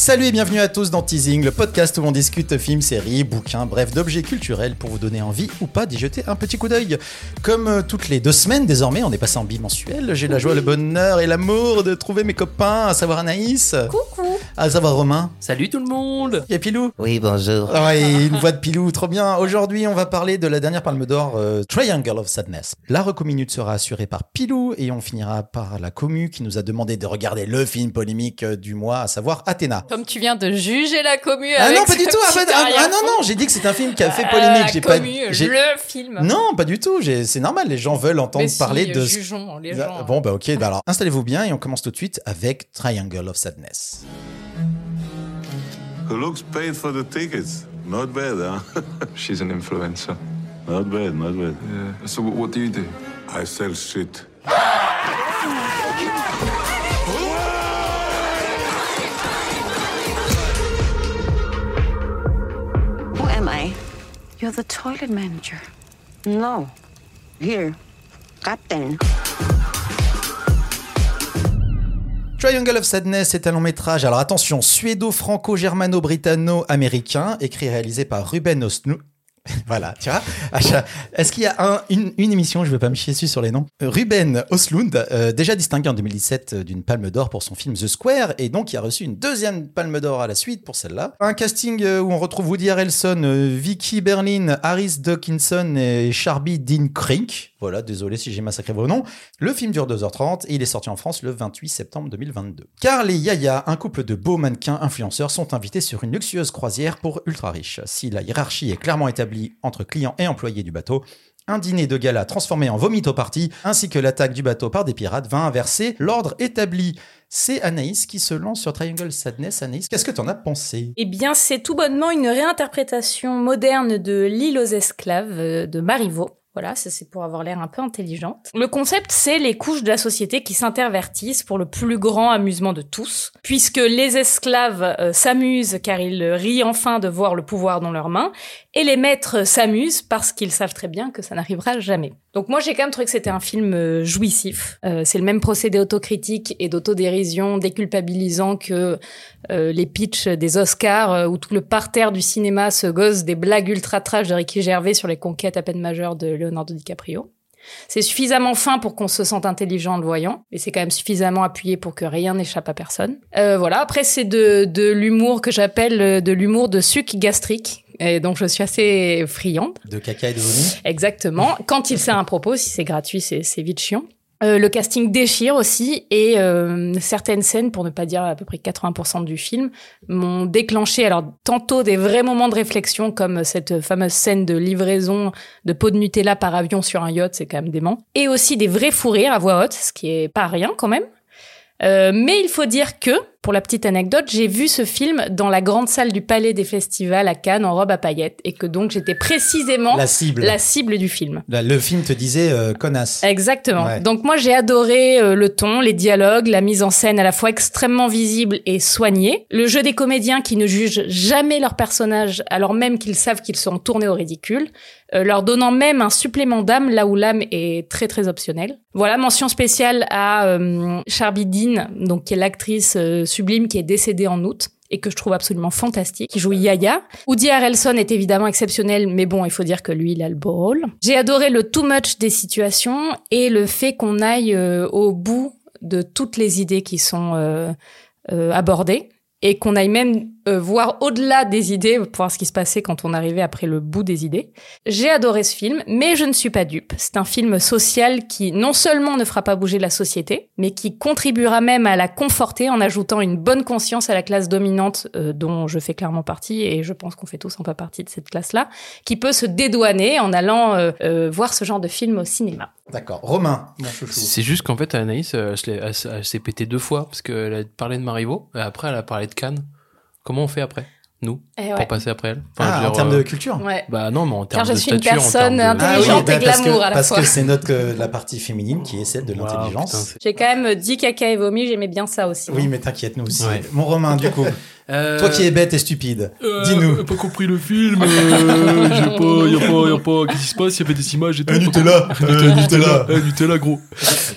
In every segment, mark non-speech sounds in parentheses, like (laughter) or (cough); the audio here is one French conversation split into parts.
Salut et bienvenue à tous dans Teasing, le podcast où on discute films, séries, bouquins, bref, d'objets culturels pour vous donner envie ou pas d'y jeter un petit coup d'œil. Comme euh, toutes les deux semaines désormais, on est passé en bimensuel. J'ai la joie, le bonheur et l'amour de trouver mes copains, à savoir Anaïs, Coucou à savoir Romain Salut tout le monde et Pilou. Oui, bonjour. Ouais, une voix de Pilou, trop bien. Aujourd'hui, on va parler de la dernière Palme d'Or, euh, Triangle of Sadness. La reco minute sera assurée par Pilou et on finira par la commu qui nous a demandé de regarder le film polémique du mois, à savoir Athéna. Comme tu viens de juger la commu Ah avec non, pas du tout. Ah, bah, ah, ah, non, non, j'ai dit que c'est un film qui a fait Ah, polémique. la J'ai pas. le film. Non, pas du tout. C'est normal. Les gens veulent entendre Mais si, parler de. ce- jugeons les Ah, gens. Bon, bah ok. Bah, alors, installez-vous bien et on commence tout de suite avec Triangle of Sadness. Who looks paid for the tickets? Not bad, huh? (laughs) She's an influencer. not bad, not bad. Yeah. So what, what do you do? I sell shit. (laughs) I? You're the toilet manager. No. Here. Captain. Triangle of Sadness est un long métrage, alors attention, suédo-franco-germano-britanno-américain, écrit et réalisé par Ruben Ostlund. (laughs) Voilà, tu vois. Est-ce qu'il y a un- une, émission, je veux pas me chier dessus sur les noms Euh, Ruben Oslund, euh, déjà distingué en 2017 euh, d'une palme d'or pour son film The Square, et donc il a reçu une deuxième palme d'or à la suite pour celle-là. Un casting où on retrouve Woody Harrelson, Vicky Berlin, Harris Dawkinson et Charby Dean Crink. Voilà, désolé si j'ai massacré vos noms. Le film dure 2h30 et il est sorti en France le 28 septembre 2022. Car les Yaya, un couple de beaux mannequins influenceurs, sont invités sur une luxueuse croisière pour ultra riches. Si la hiérarchie est clairement établie entre clients et employés du bateau, un dîner de gala transformé en vomito party, ainsi que l'attaque du bateau par des pirates, va inverser l'ordre établi. C'est Anaïs qui se lance sur Triangle Sadness. Anaïs, qu'est-ce que t'en as pensé? Eh bien, c'est tout bonnement une réinterprétation moderne de L'île aux esclaves euh, de Marivaux. Voilà, ça c'est pour avoir l'air un peu intelligente. Le concept, c'est les couches de la société qui s'intervertissent pour le plus grand amusement de tous, puisque les esclaves euh, s'amusent car ils rient enfin de voir le pouvoir dans leurs mains, et les maîtres s'amusent parce qu'ils savent très bien que ça n'arrivera jamais. Donc moi j'ai quand même trouvé que c'était un film euh, jouissif. Euh, c'est le même procédé autocritique et d'autodérision déculpabilisant que euh, les pitchs des Oscars euh, où tout le parterre du cinéma se gosse des blagues ultra trash de Ricky Gervais sur les conquêtes à peine majeures de Leonardo DiCaprio. C'est suffisamment fin pour qu'on se sente intelligent en le voyant, mais c'est quand même suffisamment appuyé pour que rien n'échappe à personne. Euh, voilà. Après, c'est de, de l'humour que j'appelle euh, de l'humour de suc gastrique, et donc je suis assez friande. De caca et de vomi Exactement. Quand il sert un propos, si c'est gratuit, c'est vite chiant. Euh, le casting déchire aussi et euh, certaines scènes, pour ne pas dire à peu près 80% du film, m'ont déclenché alors tantôt des vrais moments de réflexion comme cette fameuse scène de livraison de pots de Nutella par avion sur un yacht, c'est quand même dément, et aussi des vrais fous rires à voix haute, ce qui est pas rien quand même. Euh, mais il faut dire que, pour la petite anecdote, j'ai vu ce film dans la grande salle du Palais des Festivals à Cannes en robe à paillettes et que donc j'étais précisément La cible. la cible du film. Le film te disait euh, connasse. Exactement. Ouais. Donc moi j'ai adoré euh, le ton, les dialogues, la mise en scène à la fois extrêmement visible et soignée, le jeu des comédiens qui ne jugent jamais leurs personnages alors même qu'ils savent qu'ils seront tournés au ridicule, euh, leur donnant même un supplément d'âme là où l'âme est très très optionnelle. Voilà, mention spéciale à Charby Dean, donc qui est l'actrice sublime qui est décédée en août et que je trouve absolument fantastique, qui joue Yaya. Woody Harrelson est évidemment exceptionnel, mais bon, il faut dire que lui, il a le beau rôle. J'ai adoré le too much des situations et le fait qu'on aille euh, au bout de toutes les idées qui sont euh, euh, abordées et qu'on aille même euh, voir au-delà des idées pour voir ce qui se passait quand on arrivait après le bout des idées. J'ai adoré ce film, mais je ne suis pas dupe. C'est un film social qui non seulement ne fera pas bouger la société, mais qui contribuera même à la conforter en ajoutant une bonne conscience à la classe dominante euh, dont je fais clairement partie, et je pense qu'on fait tous un peu partie de cette classe-là, qui peut se dédouaner en allant euh, euh, voir ce genre de film au cinéma. D'accord. Romain, mon chouchou. C'est juste qu'en fait, Anaïs, elle s'est pété deux fois parce qu'elle a parlé de Marivaux et après elle a parlé de Cannes. Comment on fait après Nous Et Pour passer après elle Ah, en termes euh, de culture Ouais. Bah non, mais en termes je de suis une personne termes de- intelligente. et bah, parce glamour que, à la parce fois. que c'est notre euh, la partie féminine qui est celle de l'intelligence. J'ai quand même dit caca et vomi, j'aimais bien ça aussi. oui, mais t'inquiète, nous aussi. Ouais. Mon Romain, du (laughs) coup. Euh, Toi qui es bête et stupide, euh, dis-nous. pas compris le film. Euh, j'ai pas, y a pas, y a pas. Qu'est-ce qui se passe? Il y avait des images et tout. Nutella, Nutella, Nutella, euh, Nutella, gros.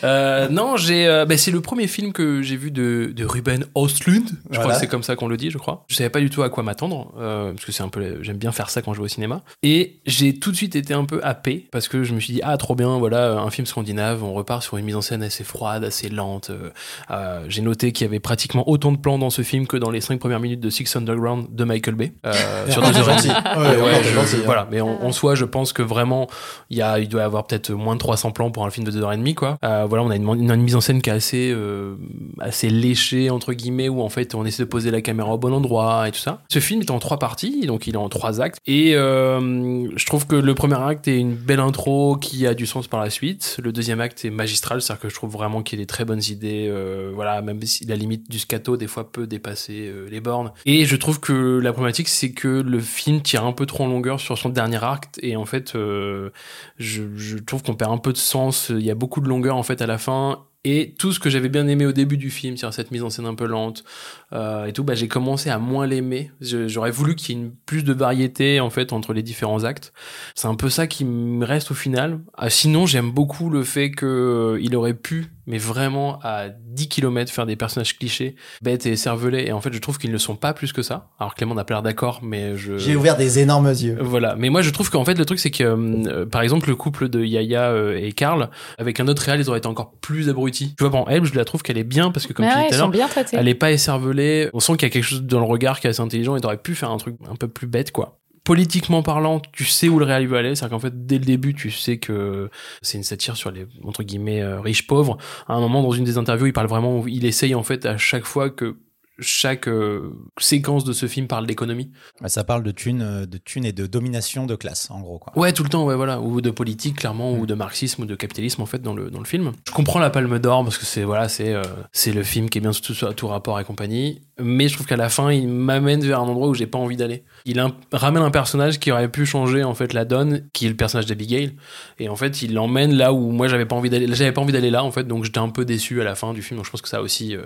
Euh, non, j'ai. euh, bah, c'est le premier film que j'ai vu de, de Ruben Östlund. Je crois que c'est comme ça qu'on le dit, je crois. Je savais pas du tout à quoi m'attendre euh, parce que c'est un peu. J'aime bien faire ça quand je vais au cinéma. Et j'ai tout de suite été un peu happé parce que je me suis dit ah trop bien, voilà un film scandinave. On repart sur une mise en scène assez froide, assez lente. Euh, euh, j'ai noté qu'il y avait pratiquement autant de plans dans ce film que dans les cinq premières minutes de Six Underground de Michael Bay euh, (laughs) sur deux heures et demie. Ouais, Ouais, ouais, je- gentil, hein. voilà, mais en, en soi, je pense que vraiment, il y a, il doit y avoir peut-être moins de 300 plans pour un film de 2h30, quoi. Euh, voilà, on a une, une, une mise en scène qui est assez, euh, assez léchée, entre guillemets, où en fait, on essaie de poser la caméra au bon endroit et tout ça. Ce film est en trois parties, donc il est en trois actes. Et euh, je trouve que le premier acte est une belle intro qui a du sens par la suite. Le deuxième acte est magistral, c'est-à-dire que je trouve vraiment qu'il y a des très bonnes idées. euh, voilà, même si la limite du scato, des fois, peut dépasser euh, les Et je trouve que la problématique, c'est que le film tire un peu trop en longueur sur son dernier acte. Et en fait, euh, je trouve qu'on perd un peu de sens. Il y a beaucoup de longueur, en fait, à la fin. Et tout ce que j'avais bien aimé au début du film, c'est-à-dire cette mise en scène un peu lente euh, et tout, bah, j'ai commencé à moins l'aimer. J'aurais voulu qu'il y ait une, plus de variété en fait entre les différents actes. C'est un peu ça qui me reste au final. Ah, sinon, j'aime beaucoup le fait que euh, il aurait pu, mais vraiment à 10 km, faire des personnages clichés, bêtes et cervelés. Et en fait, je trouve qu'ils ne sont pas plus que ça. Alors Clément n'a pas l'air d'accord, mais je. J'ai ouvert des énormes yeux. Voilà, mais moi je trouve qu'en fait le truc c'est que euh, par exemple le couple de Yaya euh, et Karl avec un autre réal ils auraient été encore plus abrutis. Tu vois bon elle je la trouve qu'elle est bien parce que comme Mais tu ouais, disais tout à elle est pas écervelée, on sent qu'il y a quelque chose dans le regard qui est assez intelligent et t'aurais pu faire un truc un peu plus bête quoi. Politiquement parlant, tu sais où le réel veut aller, c'est-à-dire qu'en fait, dès le début, tu sais que c'est une satire sur les, entre guillemets, euh, riches pauvres. À un moment, dans une des interviews, il parle vraiment, il essaye en fait à chaque fois que chaque euh, séquence de ce film parle d'économie. Ça parle de thunes, euh, de thunes et de domination de classe, en gros. Quoi. Ouais, tout le temps, ouais, voilà, ou de politique clairement, ou de marxisme ou de capitalisme en fait dans le dans le film. Je comprends la Palme d'Or parce que c'est voilà, c'est euh, c'est le film qui est bien tout, tout rapport et compagnie, mais je trouve qu'à la fin, il m'amène vers un endroit où j'ai pas envie d'aller. Il ramène un personnage qui aurait pu changer en fait la donne, qui est le personnage d'Abigail, et en fait, il l'emmène là où moi j'avais pas envie d'aller, j'avais pas envie d'aller là en fait, donc j'étais un peu déçu à la fin du film. Donc je pense que ça a aussi euh,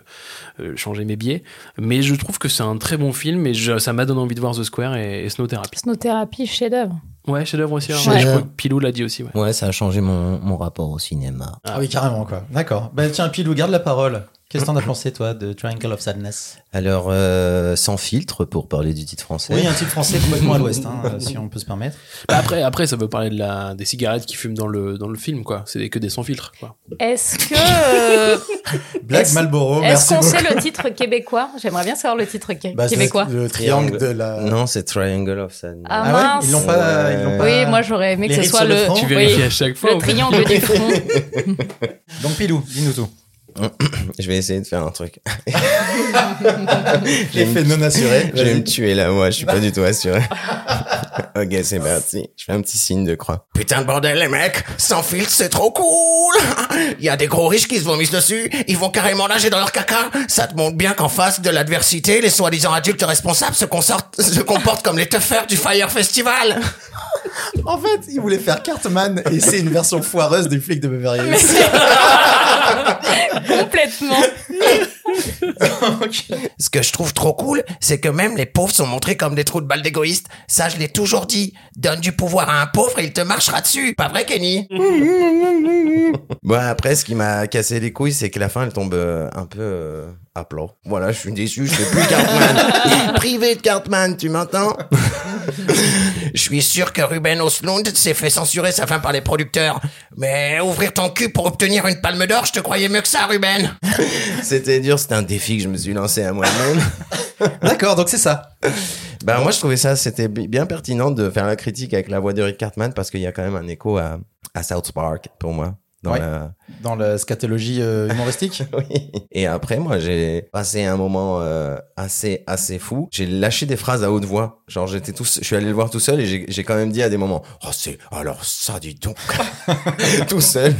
euh, changé mes biais, mais je trouve que c'est un très bon film et je- ça m'a donné envie de voir The Square et, et Snow Therapy. Snow-thérapie, chef-d'œuvre. Ouais, chef-d'œuvre aussi. hein. Je crois que Pilou l'a dit aussi. Ouais. Ouais, ça a changé mon, mon rapport au cinéma. Ah oui, carrément, quoi. D'accord. Ben tiens, Pilou, garde la parole. Qu'est-ce que t'en as pensé, toi, de Triangle of Sadness? Alors, euh, sans filtre, pour parler du titre français. Oui, un titre français complètement à l'ouest, hein, (laughs) si on peut se permettre. Bah après, après, ça veut parler de la, des cigarettes qui fument dans le, dans le film, quoi. C'est que des sans filtre, quoi. Est-ce que euh, Black Est-ce- Marlboro, est-ce qu'on sait le titre québécois? J'aimerais bien savoir le titre qué- Bah, québécois. Le triangle de la. Non, c'est Triangle of Sadness. Ah, Ah ouais mince. Ils l'ont pas. Oui, moi j'aurais aimé que ce soit le Tu oui, vérifies à chaque fois. le triangle du front. (laughs) Donc, Pilou, dis-nous tout. (coughs) Je vais essayer de faire un truc. (laughs) L'effet non assuré. Je vais me tuer là, moi, je suis pas du tout assuré. (laughs) ok, c'est parti. Je fais un petit signe de croix. Putain de bordel, les mecs, sans filtre, c'est trop cool. Il y a des gros riches qui se vomissent dessus. Ils vont carrément nager dans leur caca. Ça te montre bien qu'en face de l'adversité, les soi-disant adultes responsables se comportent comme les teufeurs du Fire Festival. (laughs) En fait, il voulait faire Cartman et c'est une version foireuse du flic de Beverly Mais Hills. (laughs) Complètement. (laughs) Ce que je trouve trop cool, c'est que même les pauvres sont montrés comme des trous de balles d'égoïstes. Ça, je l'ai toujours dit. Donne du pouvoir à un pauvre et il te marchera dessus. Pas vrai, Kenny? Bon, après, ce qui m'a cassé les couilles, c'est que la fin, elle tombe euh, un peu euh, à plat. Voilà, je suis déçu, je fais plus Cartman. Privé de Cartman, tu m'entends? Je suis sûr que Ruben Oslund s'est fait censurer sa fin par les producteurs. Mais ouvrir ton cul pour obtenir une palme d'or, je te croyais mieux que ça, Ruben. (laughs) C'était dur, c'était un défi que je me suis lancé à moi-même. (laughs) D'accord, donc c'est ça. Bah moi je trouvais ça c'était bi- bien pertinent de faire la critique avec la voix de Rick Cartman parce qu'il y a quand même un écho à, à South Park pour moi. Dans Ouais. la... Dans la scatologie euh, (laughs) humoristique. Oui. Et après moi j'ai passé un moment euh, assez assez fou. J'ai lâché des phrases à haute voix. Genre j'étais tout, je suis allé le voir tout seul et j'ai quand même dit à des moments oh c'est alors ça dis donc (laughs) tout seul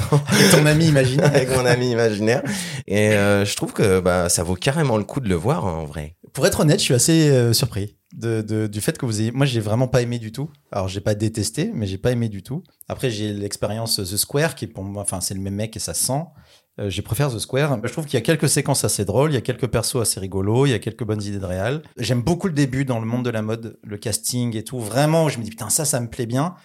Ton ami imagine. (laughs) avec mon ami imaginaire. Et euh, je trouve que bah ça vaut carrément le coup de le voir en vrai. Pour être honnête, je suis assez euh, surpris de, du fait que vous ayez. Moi, j'ai vraiment pas aimé du tout. Alors, j'ai pas détesté, mais j'ai pas aimé du tout. Après, j'ai l'expérience The Square, qui pour moi, enfin, c'est le même mec et ça se sent. Euh, j'ai préféré The Square. Je trouve qu'il y a quelques séquences assez drôles, il y a quelques persos assez rigolos, il y a quelques bonnes idées de réal. J'aime beaucoup le début dans le monde de la mode, le casting et tout. Vraiment, je me dis putain ça, ça me plaît bien.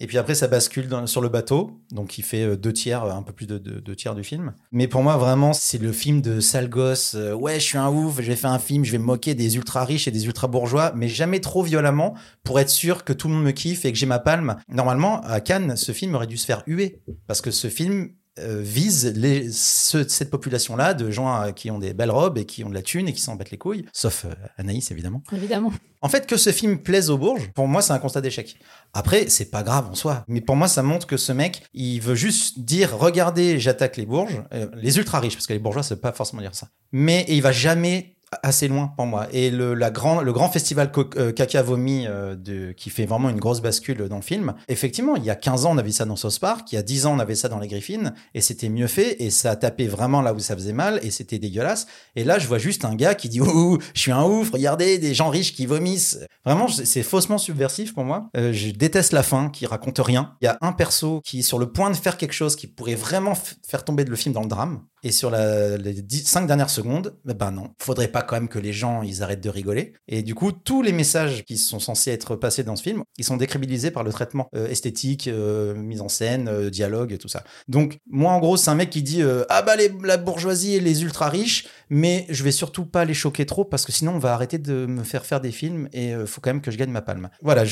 Et puis après, ça bascule sur le bateau, donc il fait euh, deux tiers, euh, un peu plus de de- deux tiers du film. Mais pour moi, vraiment, c'est le film de sale gosse. euh, ouais, je suis un ouf, je vais faire un film, je vais moquer des ultra riches et des ultra bourgeois, mais jamais trop violemment pour être sûr que tout le monde me kiffe et que j'ai ma palme. Normalement, à Cannes, ce film aurait dû se faire huer parce que ce film euh, vise les, ce- cette population-là de gens euh, qui ont des belles robes et qui ont de la thune et qui s'en battent les couilles, sauf euh, Anaïs évidemment. Évidemment. En fait, que ce film plaise aux Bourges, pour moi, c'est un constat d'échec. Après, c'est pas grave en soi. Mais pour moi, ça montre que ce mec, il veut juste dire, regardez, j'attaque les Bourges, euh, les ultra riches, parce que les bourgeois, ça veut pas forcément dire ça. Mais il va jamais assez loin pour moi. Et le, la grand, le grand festival euh, caca vomi euh, de, qui fait vraiment une grosse bascule dans le film, effectivement, il y a 15 ans, on avait ça dans South Park, il y a 10 ans, on avait ça dans Les Griffines, et c'était mieux fait, et ça tapait vraiment là où ça faisait mal, et c'était dégueulasse. Et là, je vois juste un gars qui dit Ouh, je suis un ouf, regardez, des gens riches qui vomissent. Vraiment, c'est faussement subversif pour moi. Euh, je déteste la fin qui raconte rien. Il y a un perso qui est sur le point de faire quelque chose qui pourrait vraiment faire tomber le film dans le drame. Et sur les 10, 5 dernières secondes, ben ben non, faudrait pas quand même que les gens ils arrêtent de rigoler. Et du coup, tous les messages qui sont censés être passés dans ce film, ils sont décrédibilisés par le traitement euh, esthétique, euh, mise en scène, euh, dialogue et tout ça. Donc moi en gros, c'est un mec qui dit euh, ah bah la bourgeoisie et les ultra riches, mais je vais surtout pas les choquer trop parce que sinon on va arrêter de me faire faire des films et faut quand même que je gagne ma palme. Voilà,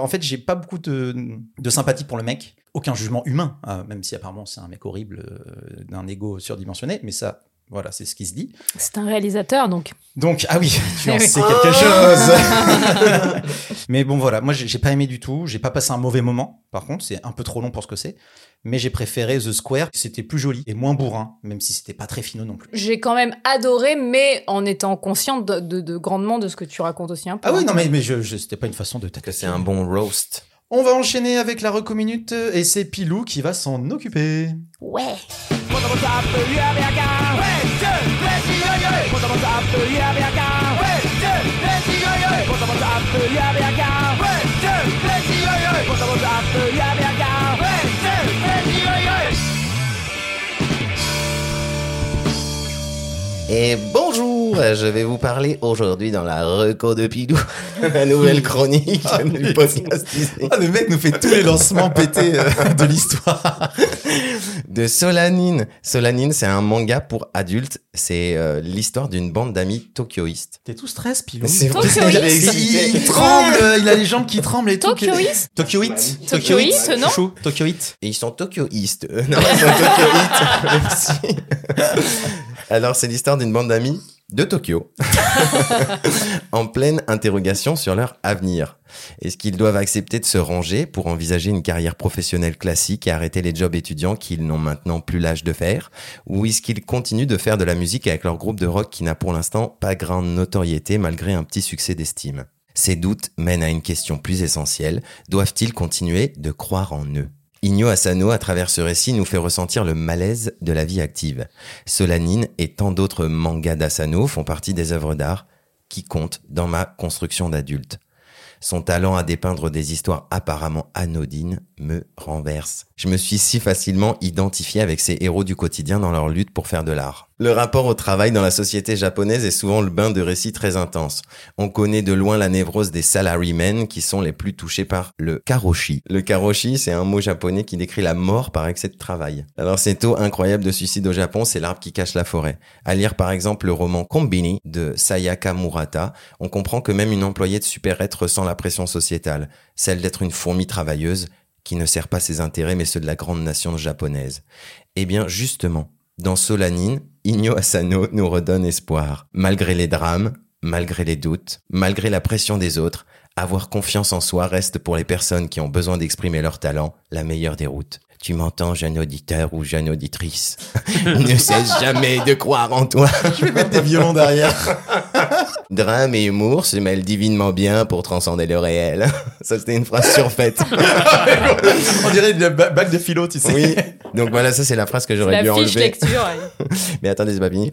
en fait j'ai pas beaucoup de sympathie pour le mec, aucun jugement humain, hein, même si apparemment c'est un mec horrible euh, d'un ego surdimensionné, mais ça. Voilà, c'est ce qui se dit. C'est un réalisateur, donc. Donc, ah oui, (laughs) tu en sais quelque chose. (laughs) mais bon, voilà, moi, j'ai pas aimé du tout. J'ai pas passé un mauvais moment. Par contre, c'est un peu trop long pour ce que c'est. Mais j'ai préféré The Square. C'était plus joli et moins bourrin, même si c'était pas très finaux non plus. J'ai quand même adoré, mais en étant consciente de, de- de grandement de ce que tu racontes aussi un peu. Ah oui, non, mais, mais je, je- c'était pas une façon de t'attaquer. c'est un bon roast. On va enchaîner avec la recominute et c'est Pilou qui va s'en occuper. Ouais. Et bonjour, je vais vous parler aujourd'hui dans la reco de Pilou, (laughs) la nouvelle chronique du podcast Disney. Ah, le mec nous fait tous les lancements pétés euh, de l'histoire. (laughs) de Solanine. Solanine, c'est un manga pour adultes. C'est euh, l'histoire d'une bande d'amis tokyoïstes. T'es tout stress, Pilou. C'est vrai, Il, il tremble, euh, il a les jambes qui tremblent et tout. Tokyoïste Tokyoïte. Tokyoïte, non Chouchou, Tokyoïte. Et ils sont tokyoïstes. Euh, Non, ils sont (laughs) tokyoïtes. Alors, c'est l'histoire d'une bande d'amis de Tokyo (laughs) en pleine interrogation sur leur avenir. Est-ce qu'ils doivent accepter de se ranger pour envisager une carrière professionnelle classique et arrêter les jobs étudiants qu'ils n'ont maintenant plus l'âge de faire? Ou est-ce qu'ils continuent de faire de la musique avec leur groupe de rock qui n'a pour l'instant pas grande notoriété malgré un petit succès d'estime? Ces doutes mènent à une question plus essentielle. Doivent-ils continuer de croire en eux? Igno Asano, à travers ce récit, nous fait ressentir le malaise de la vie active. Solanine et tant d'autres mangas d'Asano font partie des œuvres d'art qui comptent dans ma construction d'adulte. Son talent à dépeindre des histoires apparemment anodines me renverse. Je me suis si facilement identifié avec ces héros du quotidien dans leur lutte pour faire de l'art. Le rapport au travail dans la société japonaise est souvent le bain de récits très intenses. On connaît de loin la névrose des salarymen qui sont les plus touchés par le karoshi. Le karoshi, c'est un mot japonais qui décrit la mort par excès de travail. Alors ces taux incroyables de suicide au Japon, c'est l'arbre qui cache la forêt. À lire par exemple le roman Kombini de Sayaka Murata, on comprend que même une employée de super-être ressent la pression sociétale, celle d'être une fourmi travailleuse qui ne sert pas ses intérêts mais ceux de la grande nation japonaise. Eh bien justement, dans Solanine, Inyo Asano nous redonne espoir. Malgré les drames, malgré les doutes, malgré la pression des autres, avoir confiance en soi reste pour les personnes qui ont besoin d'exprimer leur talent la meilleure des routes. Tu m'entends, jeune auditeur ou jeune auditrice? (laughs) Ne cesse jamais de croire en toi. Je vais mettre des violons derrière. (laughs) Drame et humour se mêlent divinement bien pour transcender le réel. (laughs) Ça, c'était une phrase surfaite. (laughs) On dirait une ba- bague de philo, tu sais. Oui. Donc voilà, ça, c'est la phrase que j'aurais La dû fiche enlever. lecture. ouais. (laughs) Mais attendez, c'est pas fini.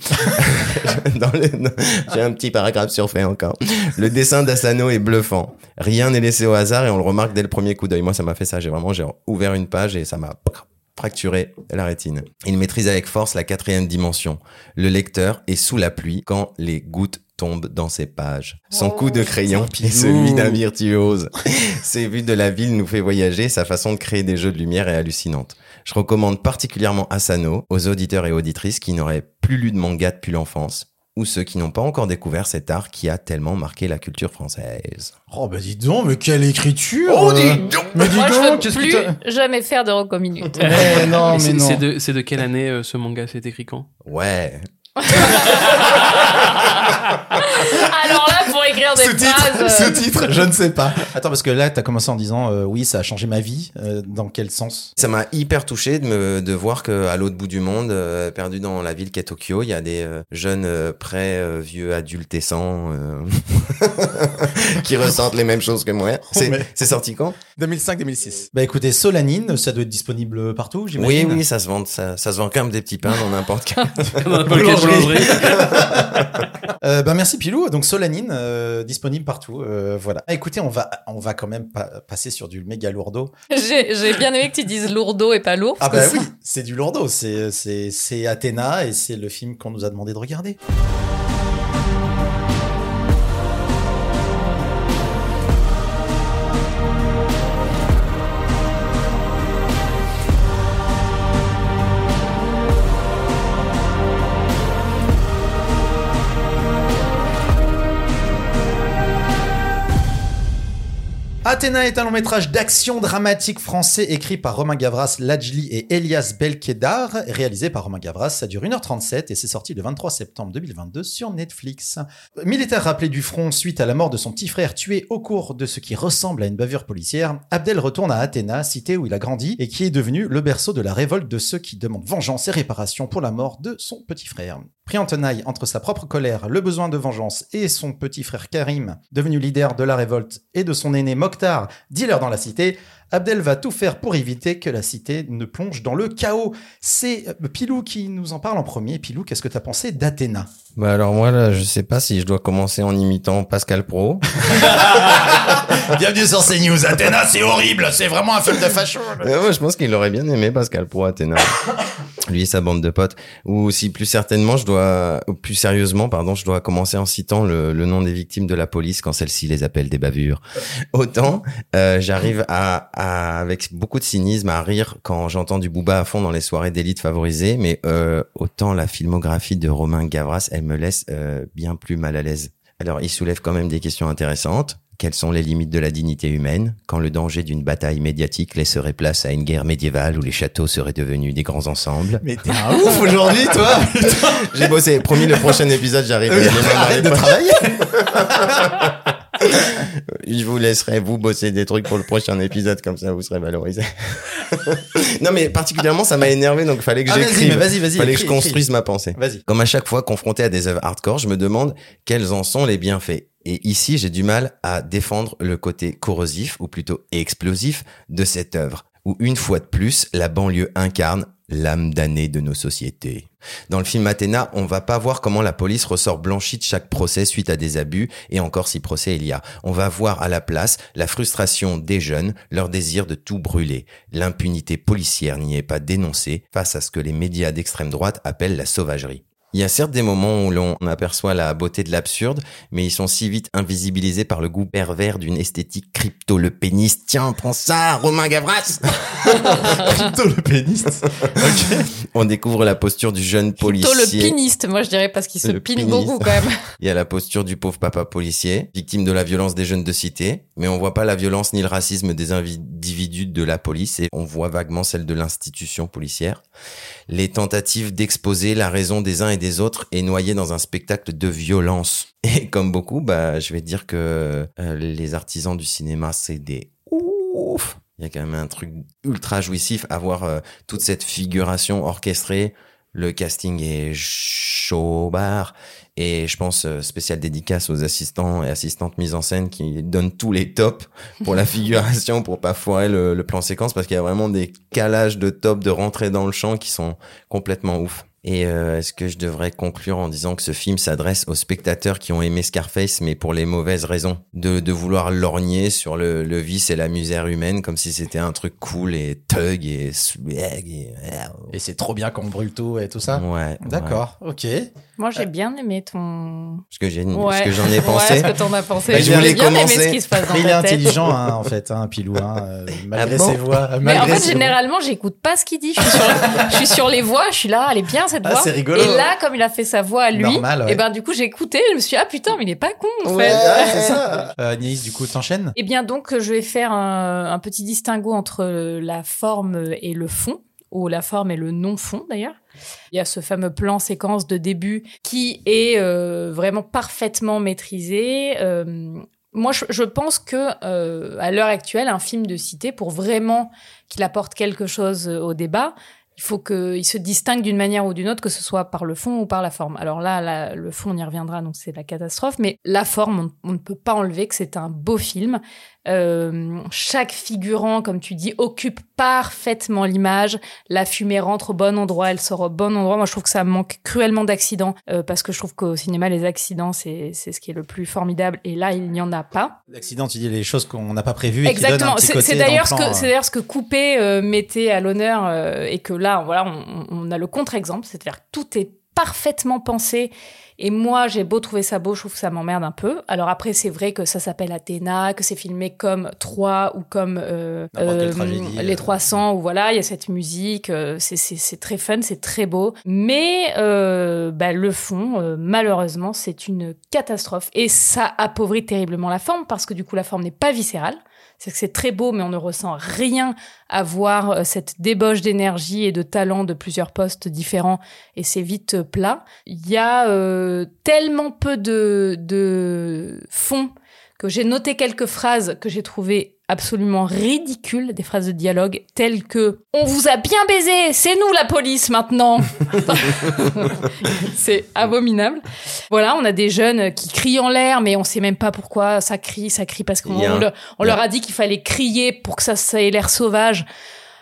Le- J'ai un petit paragraphe surfait encore. Le dessin d'Asano est bluffant. Rien n'est laissé au hasard et on le remarque dès le premier coup d'œil. Moi, ça m'a fait ça. J'ai vraiment j'ai ouvert une page et ça m'a fracturer la rétine. Il maîtrise avec force la quatrième dimension. Le lecteur est sous la pluie quand les gouttes tombent dans ses pages. Son coup de crayon est celui d'un virtuose. (laughs) Ses vues de la ville nous fait voyager, sa façon de créer des jeux de lumière est hallucinante. Je recommande particulièrement Asano aux auditeurs et auditrices qui n'auraient plus lu de manga depuis l'enfance ou ceux qui n'ont pas encore découvert cet art qui a tellement marqué la culture française. Oh bah dis donc, mais quelle écriture Oh, dis euh. donc Mais dis Moi, je donc, veux qu'est-ce plus que jamais faire de recominute. (laughs) Mais non, mais c'est- non. C'est de, quelle année euh, ce manga? C'est écrit quand? Ouais. (laughs) (laughs) Alors là, pour écrire des phrases... euh, Sous-titre, je ne sais pas. Attends, parce que là, t'as commencé en disant euh, oui, ça a changé ma vie. Euh, dans quel sens? Ça m'a hyper touché de, me, de voir que à l'autre bout du monde, euh, perdu dans la ville qu'est Tokyo, il y a des euh, jeunes euh, euh, vieux adultescents euh, (laughs) qui ressentent les mêmes choses que moi. C'est mais- c'est sorti quand? 2005-2006. Bah écoutez, Solanine, ça doit être disponible partout, Oui, j'imagine. oui, ça se vend, ça, ça se vend comme des petits pains dans n'importe quel. (laughs) Dans n'importe quelle Boulangerie. boulangerie. Euh, bah merci Pilou. Donc Solanine, euh, disponible partout. Euh, voilà. Ah, écoutez, on va, on va quand même pa- passer sur du méga lourdeau. (laughs) J'ai bien aimé que tu dises lourdeau et pas lourd. Ah bah oui, c'est du lourdeau. C'est, c'est, c'est Athéna et c'est le film qu'on nous a demandé de regarder. Athéna est un long métrage d'action dramatique français écrit par Romain Gavras, Lajli et Elias Belkedar, réalisé par Romain Gavras. Ça dure 1h37 et c'est sorti le 23 septembre 2022 sur Netflix. Militaire rappelé du front suite à la mort de son petit frère tué au cours de ce qui ressemble à une bavure policière, Abdel retourne à Athéna, cité où il a grandi et qui est devenu le berceau de la révolte de ceux qui demandent vengeance et réparation pour la mort de son petit frère. Pris en tenaille entre sa propre colère, le besoin de vengeance et son petit frère Karim, devenu leader de la révolte, et de son aîné Mokhtar, dealer dans la cité, Abdel va tout faire pour éviter que la cité ne plonge dans le chaos. C'est euh, Pilou qui nous en parle en premier. Pilou, qu'est-ce que t'as pensé d'Athéna? Bah alors moi là, je sais pas si je dois commencer en imitant Pascal Pro. (laughs) Bienvenue sur CNews. Athéna, c'est horrible. C'est vraiment un film de facho. Euh, moi, je pense qu'il aurait bien aimé Pascal Pro Athéna. (laughs) Lui et sa bande de potes. Ou si plus certainement, je dois, plus sérieusement, pardon, je dois commencer en citant le, le nom des victimes de la police quand celle-ci les appelle des bavures. (laughs) Autant, euh, j'arrive à, à, avec beaucoup de cynisme, à rire quand j'entends du booba à fond dans les soirées d'élite favorisées, mais euh, autant la filmographie de Romain Gavras, elle me laisse euh, bien plus mal à l'aise. Alors, il soulève quand même des questions intéressantes. Quelles sont les limites de la dignité humaine quand le danger d'une bataille médiatique laisserait place à une guerre médiévale où les châteaux seraient devenus des grands ensembles? Mais t'es un ouf (laughs) aujourd'hui, toi. (laughs) J'ai bossé. Promis, le prochain épisode, j'arrive. Oui, Arrête (laughs) de travailler. Je vous laisserai vous bosser des trucs pour le prochain épisode, comme ça vous serez valorisé. (laughs) non, mais particulièrement, ça m'a énervé, donc fallait que Ah, vas-y, j'écrive. vas-y, vas-y. Fallait que je construise ma pensée. Vas-y. Comme à chaque fois confronté à des œuvres hardcore, je me demande quels en sont les bienfaits. Et ici, j'ai du mal à défendre le côté corrosif, ou plutôt explosif, de cette œuvre, où une fois de plus, la banlieue incarne l'âme damnée de nos sociétés. Dans le film Athéna, on va pas voir comment la police ressort blanchie de chaque procès suite à des abus, et encore si procès il y a. On va voir à la place la frustration des jeunes, leur désir de tout brûler. L'impunité policière n'y est pas dénoncée face à ce que les médias d'extrême droite appellent la sauvagerie. Il y a certes des moments où l'on aperçoit la beauté de l'absurde, mais ils sont si vite invisibilisés par le goût pervers d'une esthétique crypto-lepéniste. Tiens, prends ça, Romain Gavras (laughs) Plutôt le. On découvre la posture du jeune le policier. piniste, moi je dirais, parce qu'il se Le pine piniste. beaucoup quand même. (laughs) Il y a la posture du pauvre papa policier, victime de la violence des jeunes de cité, mais on voit pas la violence ni le racisme des individus de la police et on voit vaguement celle de l'institution policière. Les tentatives d'exposer la raison des uns et des autres est noyée dans un spectacle de violence. (laughs) Et comme beaucoup, bah, je vais dire que euh, les artisans du cinéma, c'est des ouf. Il y a quand même un truc ultra jouissif à voir euh, toute cette figuration orchestrée. Le casting est chaud. Et je pense euh, spécial dédicace aux assistants et assistantes mise en scène qui donnent tous les tops pour la (laughs) figuration, pour pas foirer le, le plan séquence, parce qu'il y a vraiment des calages de top de rentrer dans le champ qui sont complètement ouf. Et euh, est-ce que je devrais conclure en disant que ce film s'adresse aux spectateurs qui ont aimé Scarface, mais pour les mauvaises raisons, de, de vouloir lorgner sur le, le vice et la misère humaine comme si c'était un truc cool et thug et swag et, Et c'est trop bien qu'on brûle tout et tout ça. ouais. D'accord, ok. Moi, j'ai bien aimé ton. Ce que j'ai, Ouais. ce que j'en ai (laughs) Ouais, pensé. ce que t'en as pensé. Bah, je voulais bien aimé commencer. ce qui se passe dans Mais il est intelligent, hein, en fait, hein, Pilou, hein, euh, malgré Ah bon ses voix. Mais en malgré fait, ses généralement, j'écoute pas ce qu'il dit. Je suis, sur, je suis sur les voix, je suis là, elle est bien cette Ah, voix. c'est rigolo. Et là, comme il a fait sa voix à lui, Normal, ouais. et ben du coup, j'ai écouté, je me suis dit, ah putain, mais il est pas con en Ouais, fait. ouais, c'est ça. (laughs) Euh, du coup, t'enchaînes? Eh bien donc, je vais faire un, un petit distinguo entre la forme et le fond, ou la forme et le non-fond d'ailleurs. Il y a ce fameux plan séquence de début qui est euh, vraiment parfaitement maîtrisé. Euh, moi, je, je pense que euh, à l'heure actuelle, un film de cité, pour vraiment qu'il apporte quelque chose au débat, il faut qu'il se distingue d'une manière ou d'une autre, que ce soit par le fond ou par la forme. Alors là, la- le fond, on y reviendra, donc c'est la catastrophe. Mais la forme, on, on ne peut pas enlever que c'est un beau film. Euh, chaque figurant, comme tu dis, occupe parfaitement l'image. La fumée rentre au bon endroit, elle sort au bon endroit. Moi, je trouve que ça manque cruellement d'accidents euh, parce que je trouve qu'au cinéma, les accidents, c'est ce qui est le plus formidable. Et là, il n'y en a pas. L'accident, tu dis les choses qu'on n'a pas prévues Exactement. C'est d'ailleurs ce que euh. ce Coupé euh, mettait à l'honneur et que là, voilà, on, on a le contre-exemple, c'est-à-dire que tout est parfaitement pensé. Et moi, j'ai beau trouver ça beau, je trouve que ça m'emmerde un peu. Alors après, c'est vrai que ça s'appelle Athéna, que c'est filmé comme 3 ou comme euh, quelle tragédie, les euh. 300, ou voilà, il y a cette musique, euh, c'est- très fun, c'est très beau. Mais euh, bah, le fond, euh, malheureusement, c'est une catastrophe. Et ça appauvrit terriblement la forme, parce que du coup, la forme n'est pas viscérale. C'est que c'est très beau, mais on ne ressent rien à voir euh, cette débauche d'énergie et de talent de plusieurs postes différents, et c'est vite euh, plat. Il y a euh, tellement peu de, de fond que j'ai noté quelques phrases que j'ai trouvées absolument ridicules, des phrases de dialogue telles que « On vous a bien baisé, c'est nous la police maintenant (laughs) !» C'est abominable. Voilà, on a des jeunes qui crient en l'air, mais on sait même pas pourquoi ça crie, ça crie parce qu'on on leur a dit qu'il fallait crier pour que ça, ça ait l'air sauvage.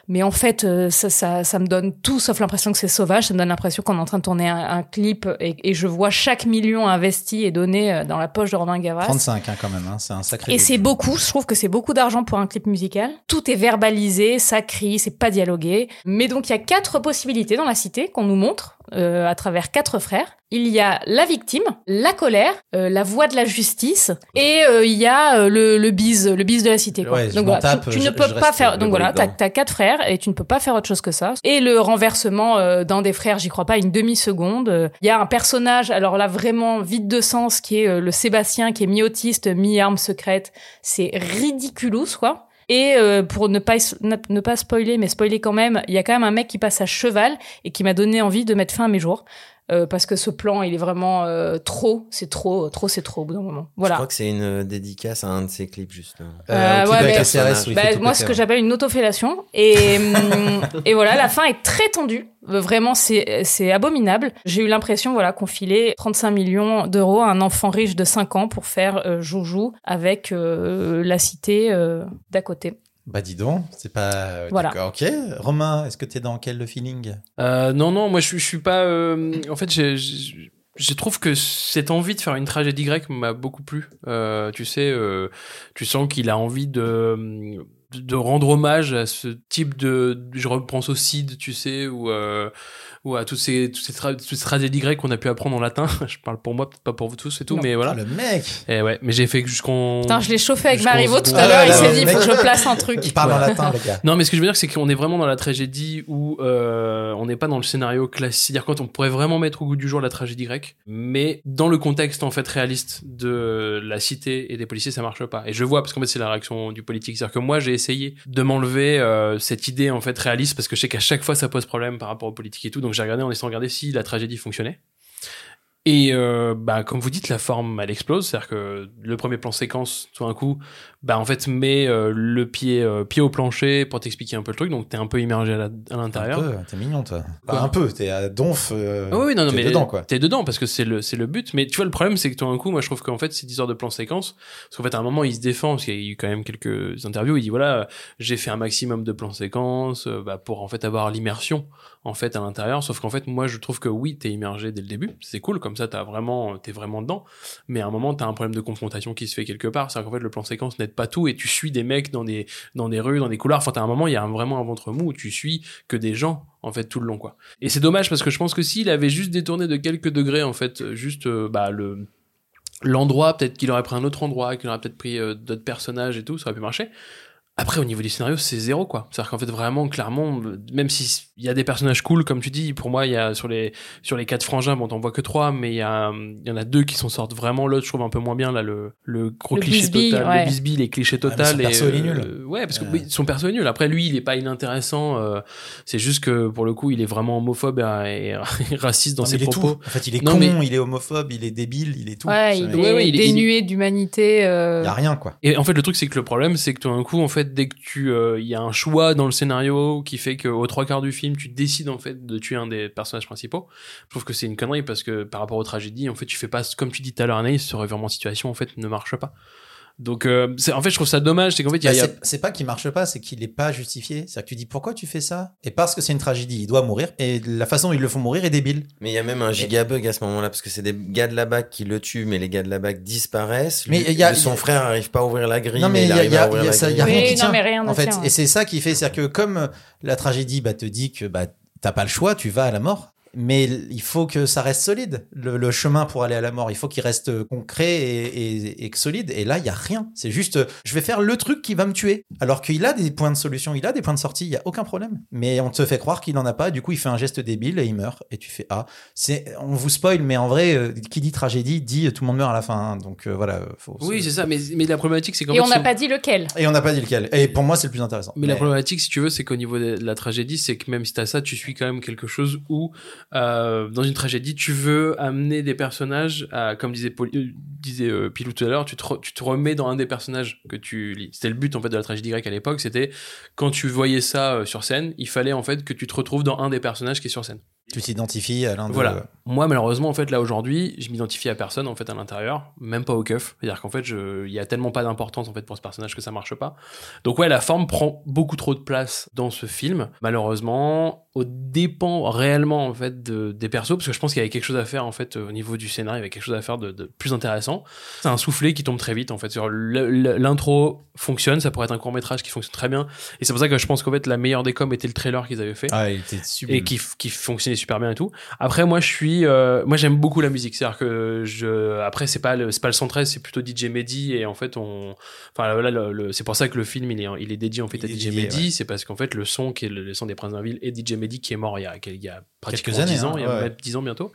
Mais en fait, euh, ça, ça, ça me donne tout sauf l'impression que c'est sauvage. Ça me donne l'impression qu'on est en train de tourner un, un clip et, et je vois chaque million investi et donné euh, dans la poche de Romain Gavras. 35 hein, quand même, hein, c'est un sacré. Et c'est beaucoup, je trouve que c'est beaucoup d'argent pour un clip musical. Tout est verbalisé, ça crie, c'est pas dialogué. Mais donc il y a quatre possibilités dans la cité qu'on nous montre euh, à travers quatre frères. Il y a la victime, la colère, euh, la voix de la justice et euh, il y a le, le bise, le bise de la cité. Quoi. Ouais, je donc voilà, tape, tu, tu je- ne peux pas faire. Donc voilà, t'as as quatre frères et tu ne peux pas faire autre chose que ça. Et le renversement d'un des frères, j'y crois pas une demi seconde. Il y a un personnage, alors là vraiment vide de sens, qui est le Sébastien, qui est mi-autiste, mi-arme secrète. C'est ridiculous, quoi. Et euh, pour ne pas ne, pas spoiler, mais spoiler quand même, il y a quand même un mec qui passe à cheval et qui m'a donné envie de mettre fin à mes jours. Euh, parce que ce plan, il est vraiment euh, trop, c'est trop, trop, c'est trop au bout d'un moment. Je crois que c'est une euh, dédicace à un de ses clips, justement. Euh, Euh, ouais, mais- CRS, Bah, moi, ce que j'appelle une autofellation. Et, (laughs) hum, et voilà, la fin est très tendue. Vraiment, c'est c'est abominable. J'ai eu l'impression voilà, qu'on filait 35 millions d'euros à un enfant riche de 5 ans pour faire euh, joujou avec euh, la cité euh, d'à côté. Bah dis donc, c'est pas. euh, Voilà. Ok. Romain, est-ce que t'es dans quel feeling? Euh, non, non, moi je, suis- je suis pas. euh, en fait, j'ai- je trouve que cette envie de faire une tragédie grecque m'a beaucoup plu. Euh, tu sais, euh, tu sens qu'il a envie de de rendre hommage à ce type de je repense au Cid tu sais ou euh, ou à toutes ces toutes ces, tra- toutes ces tragédies grecques qu'on a pu apprendre en latin (laughs) je parle pour moi peut-être pas pour vous tous et tout Non. mais voilà Ah, le mec et ouais mais j'ai fait jusqu'on Putain, je l'ai chauffé avec Jusqu'en Marivaux tout à l'heure. Il s'est dit, il faut que je place un truc. Il parle en latin, le gars. Non, mais ce que je veux dire, c'est qu'on est vraiment dans la tragédie où euh, on n'est pas dans le scénario classique. C'est-à-dire quand on pourrait vraiment mettre au goût du jour la tragédie grecque, mais dans le contexte en fait réaliste de la cité et des policiers, ça marche pas. Et je vois parce qu'en fait c'est la réaction du politique. C'est-à-dire que moi j'ai essayé de m'enlever euh, cette idée en fait réaliste parce que je sais qu'à chaque fois ça pose problème par rapport aux politiques et tout. Donc j'ai regardé en essayant de regarder si la tragédie fonctionnait. Et euh, bah, comme vous dites, la forme, elle explose. C'est-à-dire que le premier plan séquence, tout d'un coup, bah, en fait, met euh, le pied, euh, pied au plancher pour t'expliquer un peu le truc. Donc, t'es un peu immergé à à Un l'intérieur. peu, t'es mignon, toi. Pas un peu, t'es à donf. Ah oui, non, non, t'es mais dedans, quoi. t'es dedans parce que c'est le, c'est le but. Mais tu vois, le problème, c'est que tout d'un coup, moi, je trouve qu'en fait, cette histoire de plan séquence, parce qu'en fait, à un moment, il se défend, parce qu'il y a eu quand même quelques interviews, il dit voilà, j'ai fait un maximum de plans séquences, bah, pour en fait avoir l'immersion, en fait, à l'intérieur. Sauf qu'en fait, moi, je trouve que oui, t'es immergé dès le début. C'est cool, comme ça, t'as vraiment, t'es vraiment dedans. Mais à un moment, t'as un problème de confrontation qui se fait quelque part. C'est-à-dire qu'en fait, le plan séquence n'aide pas tout et tu suis des mecs dans des, dans des rues, dans des couloirs. Enfin, t'as un moment, il y a vraiment un ventre mou où tu suis que des gens, en fait, tout le long, quoi. Et c'est dommage parce que je pense que s'il avait juste détourné de quelques degrés, en fait, juste, euh, bah, le, l'endroit, peut-être qu'il aurait pris un autre endroit, qu'il aurait peut-être pris euh, d'autres personnages et tout, ça aurait pu marcher. Après, au niveau du scénario, c'est zéro, quoi. C'est-à-dire qu'en fait, vraiment, clairement, même si il y a des personnages cool, comme tu dis, pour moi, il y a sur les, sur les quatre frangins, bon, t'en vois que trois, mais il y a, il y en a deux qui s'en sortent vraiment. L'autre, je trouve un peu moins bien, là, le, le gros Le cliché bisbille, total, ouais. le bisbille, les clichés mais total. son perso, et, il est nul. euh, ouais, parce que Euh. oui, son perso est nul. Après, lui, il est pas inintéressant, euh, c'est juste que, pour le coup, il est vraiment homophobe et, et (laughs) raciste dans Non, ses il est propos. tout. En fait, il est Non, con, mais- il est homophobe, il est débile, il est tout. Ouais, Ce il mec. est Ouais, ouais, il est- dénué d'humanité. euh, Il y a rien, quoi. Et en fait, le truc, c'est que le problème, c'est que tout d'un coup, en fait, dès que tu, euh, il y a un choix dans le scénario qui fait qu'aux trois quarts du film, tu décides en fait de tuer un des personnages principaux. Je trouve que c'est une connerie parce que par rapport aux tragédies, en fait, tu fais pas, comme tu dis tout à l'heure, Anaïs, ce revirement de situation, en fait, ne marche pas. Donc, euh, c'est, en fait, je trouve ça dommage, c'est qu'en fait, il y a, Bah, a- c'est- pas qu'il marche pas, c'est qu'il est pas justifié. C'est-à-dire que tu dis pourquoi tu fais ça? Et parce que c'est une tragédie, il doit mourir. Et la façon dont ils le font mourir est débile. Mais il y a même un giga bug à ce moment-là, parce que c'est des gars de la BAC qui le tuent, mais les gars de la BAC disparaissent. Mais Lui- il y a- son il y a- frère arrive pas à ouvrir la grille, non mais il y y y a rien Oui, qui tient. rien en fait, tient, et c'est ça qui fait, c'est-à-dire que comme la tragédie bah, te dit que bah t'as pas le choix, tu vas à la mort. Mais il faut que ça reste solide. Le, le chemin pour aller à la mort, il faut qu'il reste concret et, et, et solide. Et là, il y a rien. C'est juste, je vais faire le truc qui va me tuer. Alors qu'il a des points de solution, il a des points de sortie, il y a aucun problème. Mais on te fait croire qu'il en a pas. Du coup, il fait un geste débile et il meurt. Et tu fais ah, c'est, on vous spoil, mais en vrai, euh, qui dit tragédie dit tout le monde meurt à la fin. hein. Donc euh, voilà, faut. oui, c'est ça, mais, mais la problématique, c'est qu'en Et on n'a pas dit lequel. Et on n'a pas dit lequel. Et pour moi, c'est le plus intéressant. Mais la problématique, si tu veux, c'est qu'au niveau de la tragédie, c'est que même si t'as ça, tu suis quand même quelque chose où, euh, dans une tragédie, tu veux amener des personnages, à, comme disait, Paul- euh, disait euh, Pilou tout à l'heure, tu te, re- tu te remets dans un des personnages que tu lis. C'était le but en fait de la tragédie grecque à l'époque, c'était quand tu voyais ça sur scène, il fallait en fait que tu te retrouves dans un des personnages qui est sur scène. tu t'identifies à l'un de. Moi, malheureusement, en fait, là aujourd'hui, je m'identifie à personne en fait à l'intérieur, même pas au keuf. C'est-à-dire qu'en fait, il y a tellement pas d'importance en fait pour ce personnage que ça marche pas. Donc ouais, la forme prend beaucoup trop de place dans ce film, malheureusement, au dépend réellement en fait de- des persos, parce que je pense qu'il y avait quelque chose à faire en fait au niveau du scénario, il y avait quelque chose à faire de, de plus intéressant. C'est un soufflet qui tombe très vite en fait. Sur L'intro fonctionne, ça pourrait être un court métrage qui fonctionne très bien, et c'est pour ça que je pense qu'en fait la meilleure des coms était le trailer qu'ils avaient fait Ah, il était sublime. et qui, qui fonctionnait super bien et tout. Après, moi, je suis, euh, moi, j'aime beaucoup la musique. C'est-à-dire que je, après, c'est pas le, c'est pas le 113, c'est plutôt DJ Mehdi et en fait, on, enfin, là, le, le- c'est pour ça que le film, il est, il est dédié en fait Il à est DJ dédié, Mehdi. C'est parce qu'en fait, le son qui est le, le son des Princes d'un ville et DJ Mehdi qui est mort il y a, il y a pratiquement Quelques années, 10 ans, hein, il y a ouais. même 10 ans bientôt.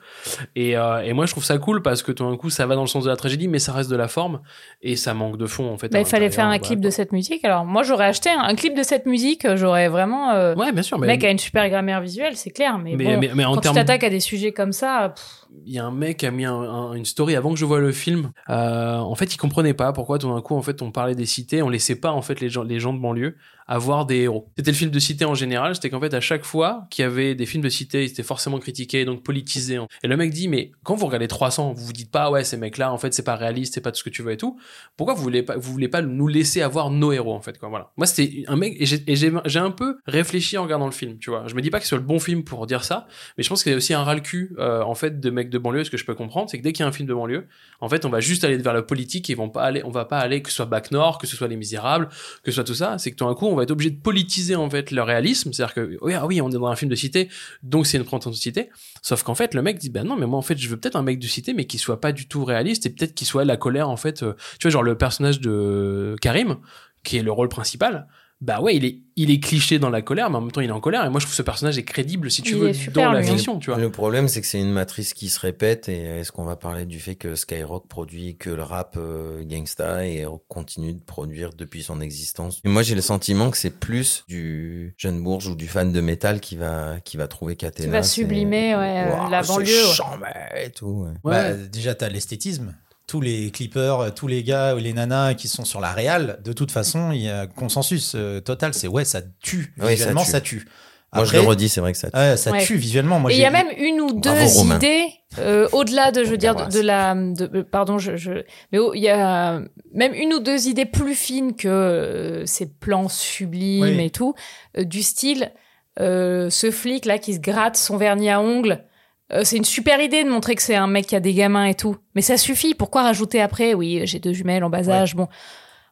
Et, euh, et moi, je trouve ça cool parce que tout d'un coup, ça va dans le sens de la tragédie, mais ça reste de la forme et ça manque de fond en fait. Bah, il fallait faire un clip de cette musique. Alors moi, j'aurais acheté un, un clip de cette musique. euh, J'aurais vraiment. euh. Ouais, bien sûr. Le mec a une super grammaire visuelle, c'est clair. Mais, mais, bon, mais, mais en quand tu termes t'attaques à des sujets comme ça, está. Il y a un mec qui a mis un- un- une story avant que je vois le film. Euh, en fait, il comprenait pas pourquoi tout d'un coup, en fait, on parlait des cités, on laissait pas en fait les gens, les gens de banlieue avoir des héros. C'était le film de cité en général, c'était qu'en fait à chaque fois qu'il y avait des films de cité, ils étaient forcément critiqués, donc politisés. Et le mec dit mais quand vous regardez 300, vous vous dites pas ouais ces mecs-là en fait c'est pas réaliste, c'est pas tout ce que tu veux et tout. Pourquoi vous voulez pas vous voulez pas nous laisser avoir nos héros en fait quoi voilà. Moi c'était un mec et j'ai un peu réfléchi en regardant le film, tu vois. Je me dis pas que c'est le bon film pour dire ça, mais je pense qu'il y a aussi un ras le cul euh, en fait de mecs de banlieue. Ce que je peux comprendre, c'est que dès qu'il y a un film de banlieue, en fait, on va juste aller vers le politique et vont pas aller, on va pas aller que ce soit Bac Nord, que ce soit Les Misérables, que ce soit tout ça. C'est que tout d'un coup, on va être obligé de politiser en fait le réalisme. C'est-à-dire que oui, ah oui, on est dans un film de cité, donc c'est une présentation de cité. Sauf qu'en fait, le mec dit ben non, mais moi en fait, je veux peut-être un mec de cité, mais qui soit pas du tout réaliste et peut-être qu'il soit la colère en fait. euh, tu vois, genre le personnage de Karim, qui est le rôle principal bah ouais, il est, il est cliché dans la colère, mais en même temps, il est en colère. Et moi, je trouve ce personnage est crédible, si tu Il veux, super, dans la fiction, tu vois. Le problème, c'est que c'est une matrice qui se répète. Et est-ce qu'on va parler du fait que Skyrock produit que le rap euh, gangsta et continue de produire depuis son existence? Et Moi, j'ai le sentiment que c'est plus du jeune bourge ou du fan de métal qui va qui va trouver Catena. Qui va sublimer, ouais, euh, Ouah, la banlieue, ouais. et tout. ouais. Ouais. Bah, déjà, t'as l'esthétisme. Tous les clippers, tous les gars ou les nanas qui sont sur la réal, de toute façon, il y a consensus euh, total. C'est ouais, ça tue. Oui, ça Visuellement, tue. ça tue. Moi, je le redis, c'est vrai que ça. ouais, ça Ouais. tue visuellement. Moi, Et il y a même une ou deux Bravo, idées euh, au-delà de, je veux dire, de, la, de, euh, pardon, je, je, mais oh, il y a même une ou deux idées plus fines que euh, ces plans sublimes Oui. et tout, euh, du style euh, ce flic là qui se gratte son vernis à ongles. Euh, c'est une super idée de montrer que c'est un mec qui a des gamins et tout, mais ça suffit. Pourquoi rajouter après? Oui, j'ai deux jumelles en bas Ouais. âge. Bon,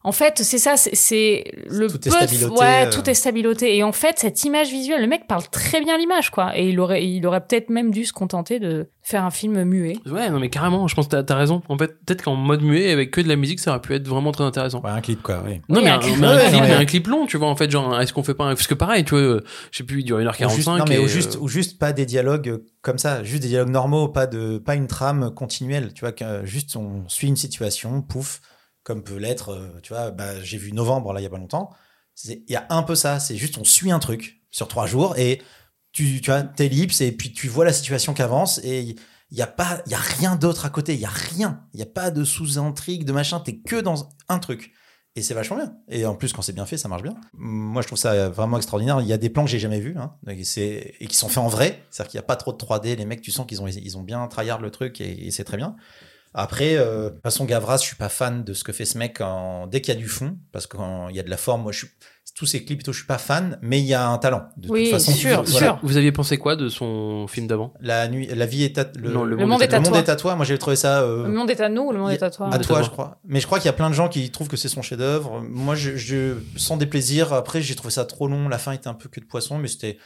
en fait, c'est ça, c'est- c'est le Tout est peu stabiloté, ouais, euh. tout est stabiloté. Et en fait, cette image visuelle, le mec parle très bien l'image, quoi. Et il aurait, il aurait peut-être même dû se contenter de faire un film muet. Ouais, non, mais carrément, je pense que t'as, t'as raison. En fait, peut-être qu'en mode muet, avec que de la musique, ça aurait pu être vraiment très intéressant. Ouais, un clip, quoi. Oui. Non, Oui, mais un un, clip. mais un Ouais, clip, ouais. mais un clip long, tu vois, en fait, genre, est-ce qu'on fait pas un, parce que pareil, tu vois, je sais plus, il dure 1h45. Ou juste, non, mais et, ou juste, euh, ou juste pas des dialogues euh, comme ça, juste des dialogues normaux, pas de, pas une trame continuelle, tu vois, euh, juste on suit une situation, pouf, comme peut l'être, euh, tu vois, bah, j'ai vu Novembre là il y a pas longtemps, il y a un peu ça, c'est juste on suit un truc sur trois jours et tu, tu vois, t'ellipses et puis tu vois la situation qui avance et il y a pas, il y a rien d'autre à côté, il y a rien, il y a pas de sous-intrigue, de machin, t'es que dans un truc. Et c'est vachement bien. Et en plus, quand c'est bien fait, ça marche bien. Moi, je trouve ça vraiment extraordinaire. Il y a des plans que j'ai jamais vus, hein, et, qui sont faits en vrai. C'est-à-dire qu'il n'y a pas trop de 3D. Les mecs, tu sens qu'ils ont, ils ont bien tryhard le truc et c'est très bien. Après, euh, de toute façon, Gavras, je suis pas fan de ce que fait ce mec en... dès qu'il y a du fond, parce que quand il y a de la forme, moi, je suis... tous ces clips, je suis pas fan, mais il y a un talent. De Oui, toute façon, sûr, tu- sûr. voilà. Vous aviez pensé quoi de son film d'avant? La nuit, la vie est à... le, Non, Le Le monde est à toi. à toi. Moi, j'ai trouvé ça. euh, Le monde est à nous, le monde est à toi? à toi, je crois. Mais je crois qu'il y a plein de gens qui trouvent que c'est son chef-d'œuvre. Moi, je, je sans déplaisir. Après, j'ai trouvé ça trop long. La fin était un peu que de poisson, mais c'était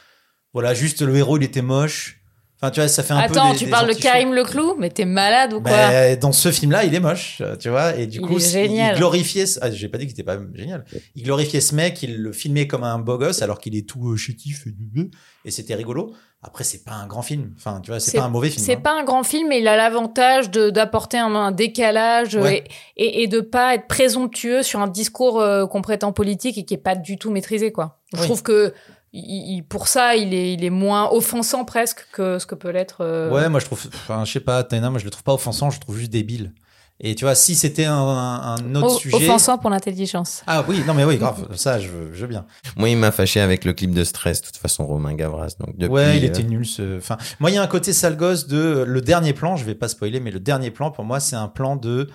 voilà, juste le héros, il était moche. Enfin, tu vois, ça fait un peu. Attends, des- tu des parles de. Karim Leclou Mais t'es malade ou quoi Bah, dans ce film-là, il est moche, euh, tu vois, et du Il coup, il glorifiait. ce- Ah, j'ai pas dit qu'il était pas génial. Il glorifiait ce mec, il le filmait comme un beau gosse, alors qu'il est tout euh, chétif et, et c'était rigolo. Après, c'est pas un grand film. Enfin, tu vois, c'est pas un mauvais film. C'est hein. pas un grand film, mais il a l'avantage d'apporter un, un décalage euh, Ouais. et, et, et de pas être présomptueux sur un discours euh, qu'on prétend politique et qui est pas du tout maîtrisé, quoi. Je Oui. trouve que il- il- pour ça, il est, il est moins offensant presque que ce que peut l'être. euh, Ouais, moi je trouve, enfin, je sais pas, Taina, moi je le trouve pas offensant, je le trouve juste débile. Et tu vois, si c'était un, autre o- sujet. offensant pour l'intelligence. Ah oui, non mais oui, grave, ça je veux, je veux bien. Moi, il m'a fâché avec le clip de stress, de toute façon, Romain Gavras. Donc, depuis, ouais, il euh, était nul. Ce... Enfin, moi il y a un côté sale gosse de le dernier plan. Je vais pas spoiler, mais le dernier plan pour moi c'est un plan de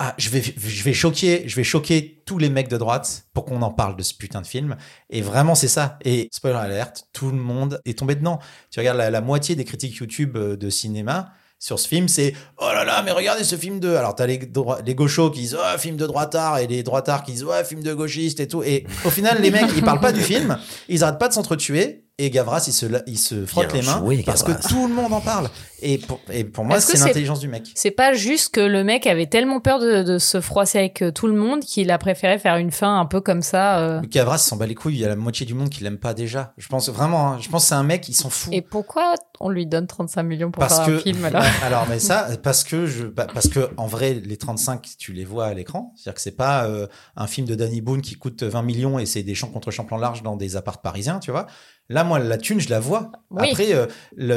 ah je vais je vais choquer je vais choquer tous les mecs de droite pour qu'on en parle de ce putain de film. Et vraiment c'est ça. Et spoiler alert, tout le monde est tombé dedans. Tu regardes la, moitié des critiques YouTube euh, de cinéma. Sur ce film, c'est oh là là, mais regardez ce film de. Alors, t'as les, les gauchos qui disent oh, film de droitard et les droitards qui disent ouais, film de gauchiste et tout. Et au final, les mecs, ils parlent pas du film, ils arrêtent pas de s'entretuer. Et Gavras, il se, il se frotte Bien les mains joué, parce que tout le monde en parle. Et pour, et pour moi, c'est l'intelligence du mec. C'est pas juste que le mec avait tellement peur de, de se froisser avec euh, tout le monde qu'il a préféré faire une fin un peu comme ça. euh. Gavras, il s'en bat les couilles. Il y a la moitié du monde qui l'aime pas déjà. Je pense vraiment, hein, je pense que c'est un mec, il s'en fout. Et pourquoi on lui donne 35 millions pour parce faire que un film (laughs) alors alors mais ça parce que je bah, parce que en vrai les 35 tu les vois à l'écran c'est-à-dire que c'est pas euh, un film de Danny Boone qui coûte 20 millions et c'est des champs contre champs plan large dans des apparts parisiens tu vois là moi la thune je la vois Oui. après euh,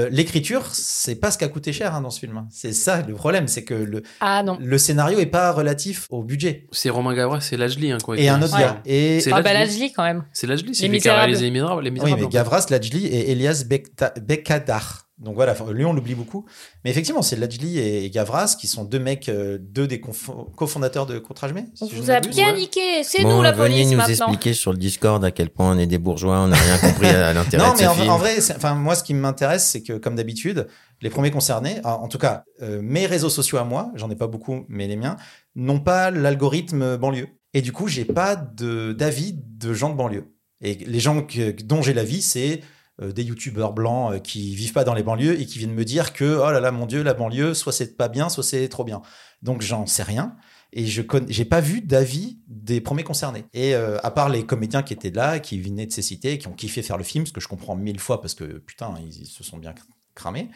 l'écriture c'est pas ce qui a coûté cher hein, dans ce film hein. c'est ça le problème c'est que le, Ah non. le scénario est pas relatif au budget C'est Romain Gavras, c'est Lajli, hein, quoi. et un autre Ouais. gars et C'est Ah bah Lajli. Quand même. C'est Lajli, c'est Les lui qui a Misérables. réalisé Les Misérables. Les Oui, mais. Gavras, Lajli et Elias Bekta- Bekadar. Donc voilà, lui on l'oublie beaucoup. Mais effectivement, c'est Lajli et Gavras qui sont deux mecs, euh, deux des cofondateurs de Contrajmé. On si je vous a bien ouais. niqué, c'est Bon, nous la venez police nous maintenant. expliquer sur le Discord à quel point on est des bourgeois, on n'a rien compris à (laughs) l'intérêt Non, de mais ce en, film. en vrai, enfin moi, ce qui m'intéresse, c'est que comme d'habitude, les premiers concernés, en en tout cas, euh, mes réseaux sociaux à moi, j'en ai pas beaucoup, mais les miens, n'ont pas l'algorithme banlieue. Et du coup, j'ai pas d'avis de gens de banlieue. Et les gens que- dont j'ai l'avis, c'est des youtubeurs blancs euh, qui vivent pas dans les banlieues et qui viennent me dire que oh là là mon dieu la banlieue soit c'est pas bien soit c'est trop bien donc j'en sais rien et je connais, j'ai pas vu d'avis des premiers concernés. Et euh, à part les comédiens qui étaient là, qui venaient de ces cités, qui ont kiffé faire le film, ce que je comprends mille fois parce que putain, ils se sont bien cramés.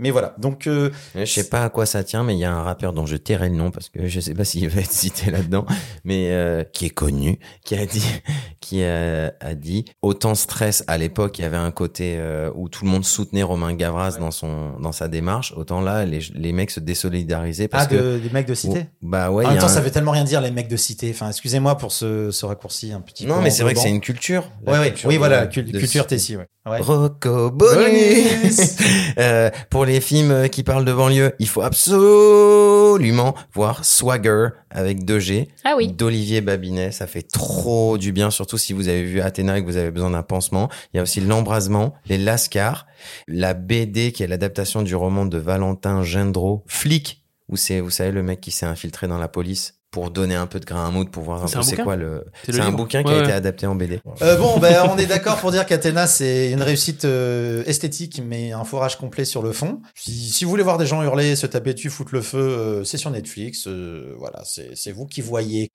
Mais voilà, donc euh, Je sais pas à quoi ça tient, mais il y a un rappeur dont je tairai le nom parce que je sais pas (laughs) s'il va être cité là-dedans, mais euh, qui est connu, qui a dit, (laughs) qui a, a dit autant stress à l'époque, il y avait un côté euh, où tout le monde soutenait Romain Gavras dans son dans sa démarche, autant là les, les mecs se désolidarisaient parce ah, que de- des mecs de cité? bah ouais, en même temps, un- ça veut tellement rien dire les mecs de cité. Enfin, excusez-moi pour ce, ce raccourci un petit peu. non mais c'est vrai que c'est une culture. Ouais, ouais, culture oui, voilà, de culture. Tessie, ouais. ouais. Rocco Bonus (laughs) Euh, Pour les films qui parlent de banlieue, il faut absolument voir Swagger avec 2G Ah oui. d'Olivier Babinet. Ça fait trop du bien, surtout si vous avez vu Athéna et que vous avez besoin d'un pansement. Il y a aussi L'Embrasement, Les Lascars, la BD qui est l'adaptation du roman de Valentin Gendreau, Flic, où c'est, vous savez, le mec qui s'est infiltré dans la police pour donner un peu de grain à moudre, pour voir un C'est peu c'est quoi le... C'est un livre. bouquin qui Ouais, a été adapté en BD. Euh, bon, ben, on est d'accord pour dire qu'Athéna, c'est une réussite euh, esthétique, mais un forage complet sur le fond. Si, si vous voulez voir des gens hurler, se taper dessus, foutre le feu, euh, c'est sur Netflix. euh, voilà, c'est c'est vous qui voyez.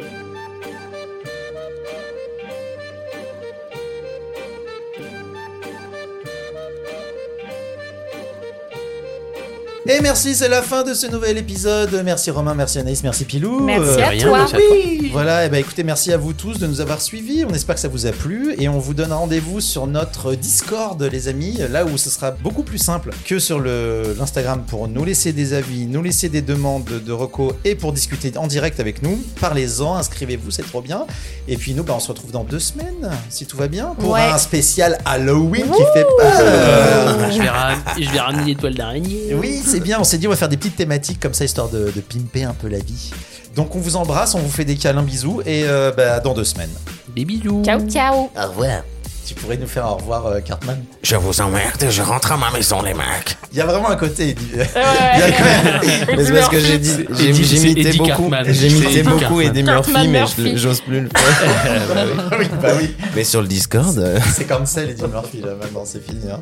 Et merci, c'est la fin de ce nouvel épisode. Merci Romain, merci Anaïs, merci Pilou. Merci Euh, à rien, toi. merci à toi. voilà, et ben écoutez, merci à vous tous de nous avoir suivis. On espère que ça vous a plu et on vous donne rendez-vous sur notre Discord, les amis, là où ce sera beaucoup plus simple que sur l'Instagram pour nous laisser des avis, nous laisser des demandes de recos et pour discuter en direct avec nous. Parlez-en, inscrivez-vous, c'est trop bien. Et puis nous, ben, on se retrouve dans deux semaines, si tout va bien, pour Ouais. un spécial Halloween qui fait peur. je, vais ram- je vais ramener l'étoile d'araignée. Oui, c'est bien. On s'est dit, on va faire des petites thématiques comme ça, histoire de, de pimper un peu la vie. Donc, on vous embrasse, on vous fait des câlins, bisous, et euh, bah, dans deux semaines. Des bisous. Ciao, ciao. Au revoir. Tu pourrais nous faire au revoir, euh, Cartman Je vous emmerde, je rentre à ma maison, les mecs. Il y a vraiment un côté. il dit- Ouais. (laughs) Il y a quand même- Mais c'est parce que j'ai dit, j'ai Eddie- c'est Eddie beaucoup, Cartman. j'ai C'est imité Eddie beaucoup Cartman. Eddie Murphy, Cartman mais Murphy. j'ose plus le faire. (laughs) bah oui, bah oui. mais sur le Discord, euh, C'est comme ça, Eddie Murphy, là, maintenant, c'est fini. hein.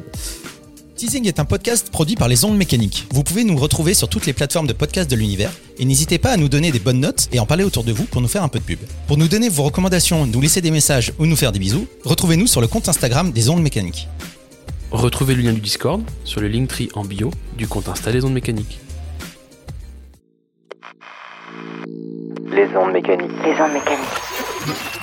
Teasing est un podcast produit par les ondes mécaniques. Vous pouvez nous retrouver sur toutes les plateformes de podcasts de l'univers et n'hésitez pas à nous donner des bonnes notes et en parler autour de vous pour nous faire un peu de pub. Pour nous donner vos recommandations, nous laisser des messages ou nous faire des bisous, retrouvez-nous sur le compte Instagram des ondes mécaniques. Retrouvez le lien du Discord sur le Linktree en bio du compte Insta des ondes mécaniques. Les ondes mécaniques. Les ondes mécaniques.